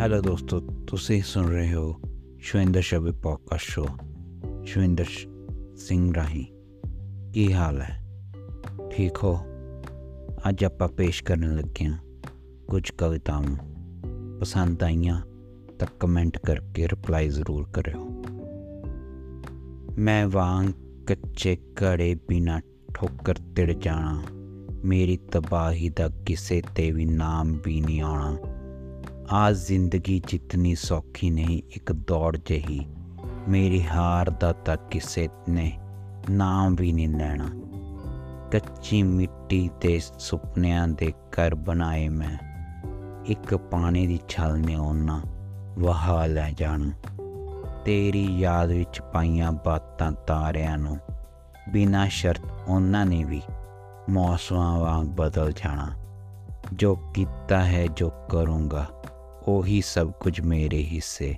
Hello ਦੋਸਤੋ ਤੁਸੀਂ ਸੁਣ ਰਹੇ ਹੋ ਸ਼ਵਿੰਦਰ ਸ਼ਬੀ ਪੋਡਕਾਸਟ ਸ਼ੋ ਸ਼ਵਿੰਦਰ ਸਿੰਘ ਰਾਹੀ ਕੀ ਹਾਲ ਹੈ ਠੀਕ ਹੋ ਅੱਜ ਆਪਾਂ ਪੇਸ਼ ਕਰਨ ਲੱਗੇ ਹਾਂ ਕੁਝ ਕਵਿਤਾਵਾਂ ਪਸੰਦ ਆਈਆਂ ਤਾਂ ਕਮੈਂਟ ਕਰਕੇ ਰਿਪਲਾਈ ਜ਼ਰੂਰ ਕਰਿਓ ਮੈਂ ਵਾਂਗ ਕੱਚੇ ਕੜੇ ਬਿਨਾ ਠੋਕਰ ਤਿੜ ਜਾਣਾ ਮੇਰੀ ਤਬਾਹੀ ਦਾ ਕਿਸੇ ਤੇ ਵੀ ਨਾਮ ਵੀ ਨਹੀਂ ਆਉਣਾ ਆ ਜ਼ਿੰਦਗੀ ਜਿਤਨੀ ਸੌਖੀ ਨਹੀਂ ਇੱਕ ਦੌੜ ਜਹੀ ਮੇਰੀ ਹਾਰ ਦਾ ਤਾਂ ਕਿਸੇ ਨੇ ਨਾਮ ਵੀ ਨਹੀਂ ਲੈਣਾ ਕੱਚੀ ਮਿੱਟੀ ਤੇ ਸੁਪਨਿਆਂ ਦੇ ਘਰ ਬਣਾਏ ਮੈਂ ਇੱਕ ਪਾਣੀ ਦੀ ਛਲ ਨੇ ਉਹਨਾਂ ਵਹਾ ਲੈ ਜਾਣਾ ਤੇਰੀ ਯਾਦ ਵਿੱਚ ਪਾਈਆਂ ਬਾਤਾਂ ਤਾਰਿਆਂ ਨੂੰ ਬਿਨਾਂ ਸ਼ਰਤ ਉਹਨਾਂ ਨੇ ਵੀ ਮੌਸਮਾਂ ਵਾਂਗ ਬਦਲ ਜਾਣਾ ਜੋ ਕੀਤਾ ਹੈ ਜੋ ਕਰੂੰਗਾ ਉਹੀ ਸਭ ਕੁਝ ਮੇਰੇ ਹਿੱਸੇ।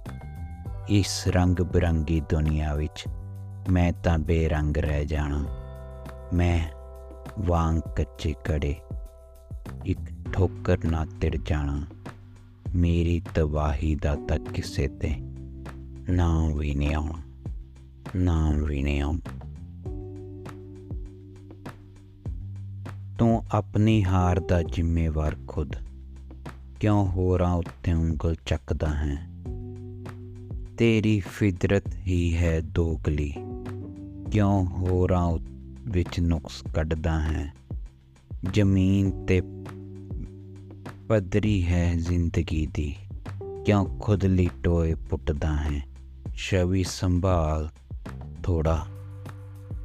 ਇਸ ਰੰਗ ਬਰੰਗੀ ਦੁਨੀਆ ਵਿੱਚ ਮੈਂ ਤਾਂ ਬੇਰੰਗ ਰਹਿ ਜਾਣਾ। ਮੈਂ ਵਾਂਗ ਕੱਚੇ ਕੜੇ ਇੱਕ ਠੋਕਰ ਨਾ ਤਿੜ ਜਾਣਾ। ਮੇਰੀ ਤਬਾਹੀ ਦਾ ਤਾਂ ਕਿਸੇ ਤੇ ਨਾਮ ਵੀ ਨਹੀਂ ਆਉਣਾ, ਨਾਮ ਵੀ ਨਹੀਂ ਆਉਣਾ। ਤੂੰ ਆਪਣੀ ਹਾਰ ਦਾ ਜ਼ਿੰਮੇਵਾਰ ਖੁਦ ਕਿਉਂ ਹੋਰਾਂ ਉੱਤੇ ਉਂਗਲ ਚੱਕਦਾ ਹੈ? ਤੇਰੀ ਫਿਦਰਤ ਹੀ ਹੈ ਦੋਗਲੀ। ਕਿਉਂ ਹੋਰਾਂ ਵਿੱਚ ਨੁਕਸ ਕੱਢਦਾ ਹੈ? ਜ਼ਮੀਨ ਤੇ ਪਦਰੀ ਹੈ ਜ਼ਿੰਦਗੀ ਦੀ। ਕਿਉਂ ਖੁਦ ਲਈ ਟੋਏ ਪੁੱਟਦਾ ਹੈ? ਸ਼ਵੀ ਸੰਭਾਲ ਥੋੜਾ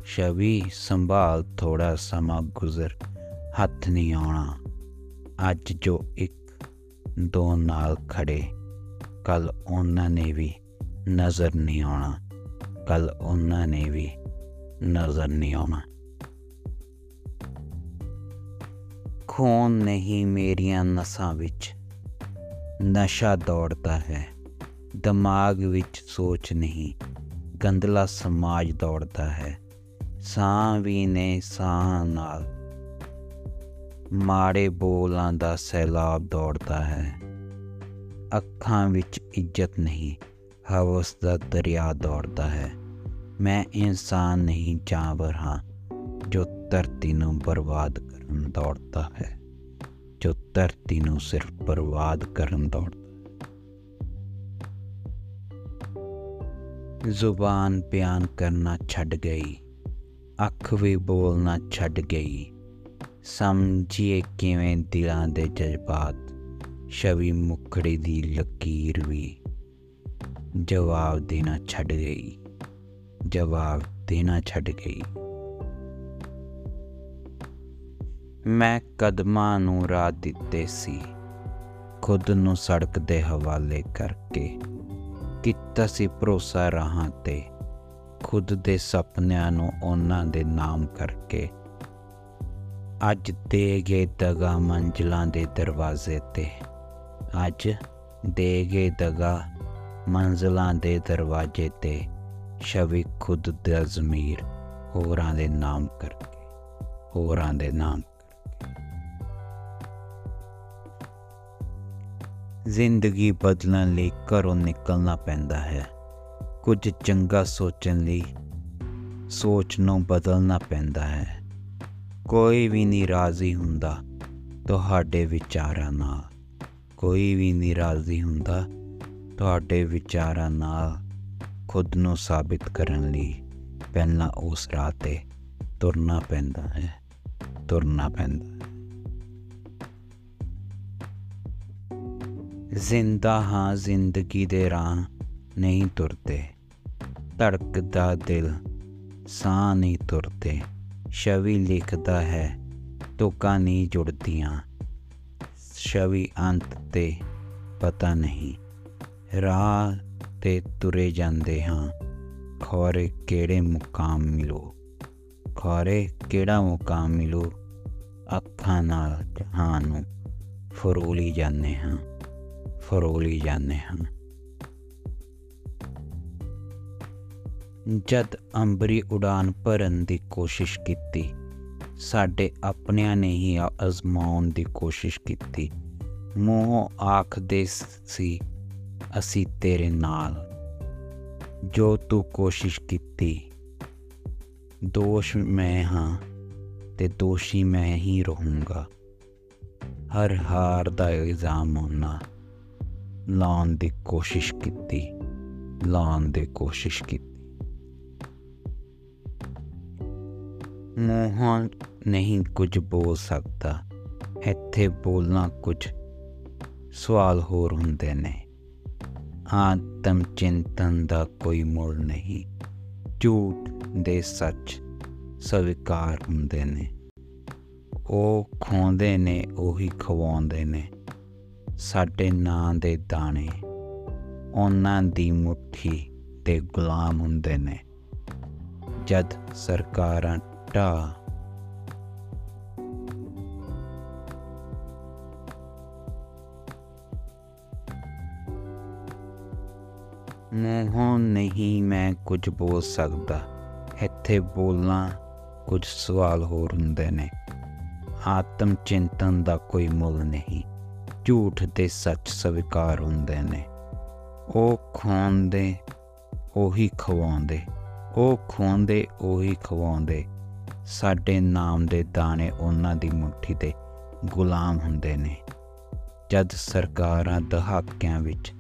ਸ਼ਵੀ ਸੰਭਾਲ ਥੋੜਾ ਸਮਾਂ ਗੁਜ਼ਰ, ਹੱਥ ਨਹੀਂ ਆਉਣਾ। ਅੱਜ ਜੋ ਇੱਕ ਦੋ ਨਾਲ ਖੜੇ। ਕੱਲ ਉਹਨਾਂ ਨੇ ਵੀ ਨਜ਼ਰ ਨਹੀਂ ਆਉਣਾ। ਕੱਲ ਉਹਨਾਂ ਨੇ ਵੀ ਨਜ਼ਰ ਨਹੀਂ ਆਉਣਾ। ਖੂਨ ਨਹੀਂ ਮੇਰੀਆਂ ਨਸਾਂ ਵਿੱਚ। ਨਸ਼ਾ ਦੌੜਦਾ ਹੈ। ਦਿਮਾਗ ਵਿੱਚ ਸੋਚ ਨਹੀਂ। ਗੰਦਲਾ ਸਮਾਜ ਦੌੜਦਾ ਹੈ। ਸਾਹ ਵੀ ਨੇ ਸਾਹ ਨਾਲ। ਮਾੜੇ ਬੋਲਾਂ ਦਾ ਸੈਲਾਬ ਦੌੜਦਾ ਹੈ। ਅੱਖਾਂ ਵਿੱਚ ਇੱਜ਼ਤ ਨਹੀਂ, ਹਵਸ ਦਾ ਦਰਿਆ ਦੌੜਦਾ ਹੈ। ਮੈਂ ਇਨਸਾਨ ਨਹੀਂ, ਜਾਨਵਰ ਹਾਂ, ਜੋ ਧਰਤੀ ਨੂੰ ਬਰਬਾਦ ਕਰਨ ਦੌੜਦਾ ਹੈ। ਜੋ ਧਰਤੀ ਨੂੰ ਸਿਰਫ ਬਰਬਾਦ ਕਰਨ ਦੌੜਦਾ ਜ਼ੁਬਾਨ ਬਿਆਨ ਕਰਨਾ ਛੱਡ ਗਈ, ਅੱਖ ਵੀ ਬੋਲਣਾ ਛੱਡ ਗਈ। ਸਮਝੀਏ ਕਿਵੇਂ ਦਿਲਾਂ ਦੇ ਜਜ਼ਬਾਤ, ਛਵੀ ਮੁਖੜੇ ਦੀ ਲਕੀਰ ਵੀ। ਜਵਾਬ ਦੇਣਾ ਛੱਡ ਗਈ, ਜਵਾਬ ਦੇਣਾ ਛੱਡ ਗਈ। ਮੈਂ ਕਦਮਾਂ ਨੂੰ ਰਾਹ ਦਿੱਤੇ ਸੀ, ਖੁਦ ਨੂੰ ਸੜਕ ਦੇ ਹਵਾਲੇ ਕਰਕੇ, ਕੀਤਾ ਸੀ ਭਰੋਸਾ ਰਹਾ ਤੇ, ਖੁਦ ਦੇ ਸੁਪਨਿਆਂ ਨੂੰ ਉਹਨਾਂ ਦੇ ਨਾਮ ਕਰਕੇ। ਅੱਜ ਦੇ ਗਏ ਦਗਾ ਮੰਜ਼ਲਾਂ ਦੇ ਦਰਵਾਜ਼ੇ ਤੇ। ਅੱਜ ਦੇ ਗਏ ਦਗਾ ਮੰਜ਼ਲਾਂ ਦੇ ਦਰਵਾਜ਼ੇ ਤੇ ਸ਼ਵੀ ਖੁਦ ਦਾ ਜ਼ਮੀਰ ਹੋਰਾਂ ਦੇ ਨਾਮ ਕਰਕੇ, ਹੋਰਾਂ ਦੇ ਨਾਮ ਜ਼ਿੰਦਗੀ ਬਦਲਣ ਲਈ ਘਰੋਂ ਨਿਕਲਣਾ ਪੈਂਦਾ ਹੈ। ਕੁਝ ਚੰਗਾ ਸੋਚਣ ਲਈ ਸੋਚ ਨੂੰ ਬਦਲਣਾ ਪੈਂਦਾ ਹੈ। ਕੋਈ ਵੀ ਨਹੀਂ ਰਾਜ਼ੀ ਹੁੰਦਾ ਤੁਹਾਡੇ ਵਿਚਾਰਾਂ ਨਾਲ। ਕੋਈ ਵੀ ਨਹੀਂ ਰਾਜ਼ੀ ਹੁੰਦਾ ਤੁਹਾਡੇ ਵਿਚਾਰਾਂ ਨਾਲ ਖੁਦ ਨੂੰ ਸਾਬਿਤ ਕਰਨ ਲਈ ਪਹਿਲਾਂ ਉਸ ਰਾਹ ਤੇ ਤੁਰਨਾ ਪੈਂਦਾ ਹੈ, ਤੁਰਨਾ ਪੈਂਦਾ ਜ਼ਿੰਦਾ ਹਾਂ, ਜ਼ਿੰਦਗੀ ਦੇ ਰਾਹ ਨਹੀਂ ਤੁਰਦੇ, ਧੜਕਦਾ ਦਿਲ ਸਾਹ ਨਹੀਂ ਤੁਰਦੇ। ਛਵੀ ਲਿਖਦਾ ਹੈ ਤੁਕਾਂ ਨਹੀਂ ਜੁੜਦੀਆਂ। ਛਵੀ ਅੰਤ ਤੇ ਪਤਾ ਨਹੀਂ। ਰਾਹ ਤੇ ਤੁਰੇ ਜਾਂਦੇ ਹਾਂ। ਖੋਰੇ ਕਿਹੜੇ ਮੁਕਾਮ ਮਿਲੋ? ਖੋਰੇ ਕਿਹੜਾ ਮੁਕਾਮ ਮਿਲੋ? ਅੱਖਾਂ ਨਾਲ ਜਹਾਨ ਨੂੰ ਫਰੋਲੀ ਜਾਂਦੇ ਹਾਂ। ਫਰੋਲੀ ਜਾਂਦੇ ਹਾਂ। ਜਦ ਅੰਬਰੀ ਉਡਾਨ ਭਰਨ ਦੀ ਕੋਸ਼ਿਸ਼ ਕੀਤੀ, ਸਾਡੇ ਆਪਣਿਆਂ ਨੇ ਹੀ ਅਜ਼ਮਾਉਣ ਦੀ ਕੋਸ਼ਿਸ਼ ਕੀਤੀ। ਮੂੰਹ ਆਖਦੇ ਸੀ, ਅਸੀਂ ਤੇਰੇ ਨਾਲ। ਜੋ ਤੂੰ ਕੋਸ਼ਿਸ਼ ਕੀਤੀ, ਦੋਸ਼ ਮੈਂ ਹਾਂ ਤੇ ਦੋਸ਼ੀ ਮੈਂ ਹੀ ਰਹੂੰਗਾ। ਹਰ ਹਾਰ ਦਾ ਇਲਜ਼ਾਮ ਉਹਨਾਂ ਲਾਉਣ ਦੀ ਕੋਸ਼ਿਸ਼ ਕੀਤੀ, ਲਾਉਣ ਦੀ ਕੋਸ਼ਿਸ਼ ਕੀਤੀ। ਮੋਹਨ ਨਹੀਂ ਕੁਝ ਬੋਲ ਸਕਦਾ। ਇੱਥੇ ਬੋਲਣਾ ਕੁਝ ਸਵਾਲ ਹੋਰ ਹੁੰਦੇ ਨੇ। ਆਤਮ ਚਿੰਤਨ ਦਾ ਕੋਈ ਮੁੱਲ ਨਹੀਂ। ਝੂਠ ਦੇ ਸੱਚ ਸਵੀਕਾਰ ਹੁੰਦੇ ਨੇ। ਉਹ ਖੋਂਦੇ ਨੇ, ਉਹੀ ਖਵਾਉਂਦੇ ਨੇ। ਸਾਡੇ ਨਾਂ ਦੇ ਦਾਣੇ, ਉਹਨਾਂ ਦੀ ਮੁਠੀ ਤੇ ਗੁਲਾਮ ਹੁੰਦੇ ਨੇ। ਜਦ ਸਰਕਾਰਾਂ ਢਾ ਮੋਹਨ ਨਹੀਂ ਮੈਂ ਕੁਝ ਬੋਲ ਸਕਦਾ। ਇੱਥੇ ਬੋਲਣਾ ਕੁਝ ਸਵਾਲ ਹੋਰ ਹੁੰਦੇ ਨੇ। ਆਤਮ ਚਿੰਤਨ ਦਾ ਕੋਈ ਮੁੱਲ ਨਹੀਂ। ਝੂਠ ਤੇ ਸੱਚ ਸਵੀਕਾਰ ਹੁੰਦੇ ਨੇ। ਉਹ ਖਵਾਉਂਦੇ, ਉਹੀ ਖਵਾਉਂਦੇ। ਉਹ ਖਵਾਉਂਦੇ, ਉਹੀ ਖਵਾਉਂਦੇ। ਸਾਡੇ ਨਾਮ ਦੇ ਦਾਣੇ ਉਹਨਾਂ ਦੀ ਮੁੱਠੀ ਤੇ ਗੁਲਾਮ ਹੁੰਦੇ ਨੇ। ਜਦ ਸਰਕਾਰਾਂ ਦਹਾਕਿਆਂ ਵਿੱਚ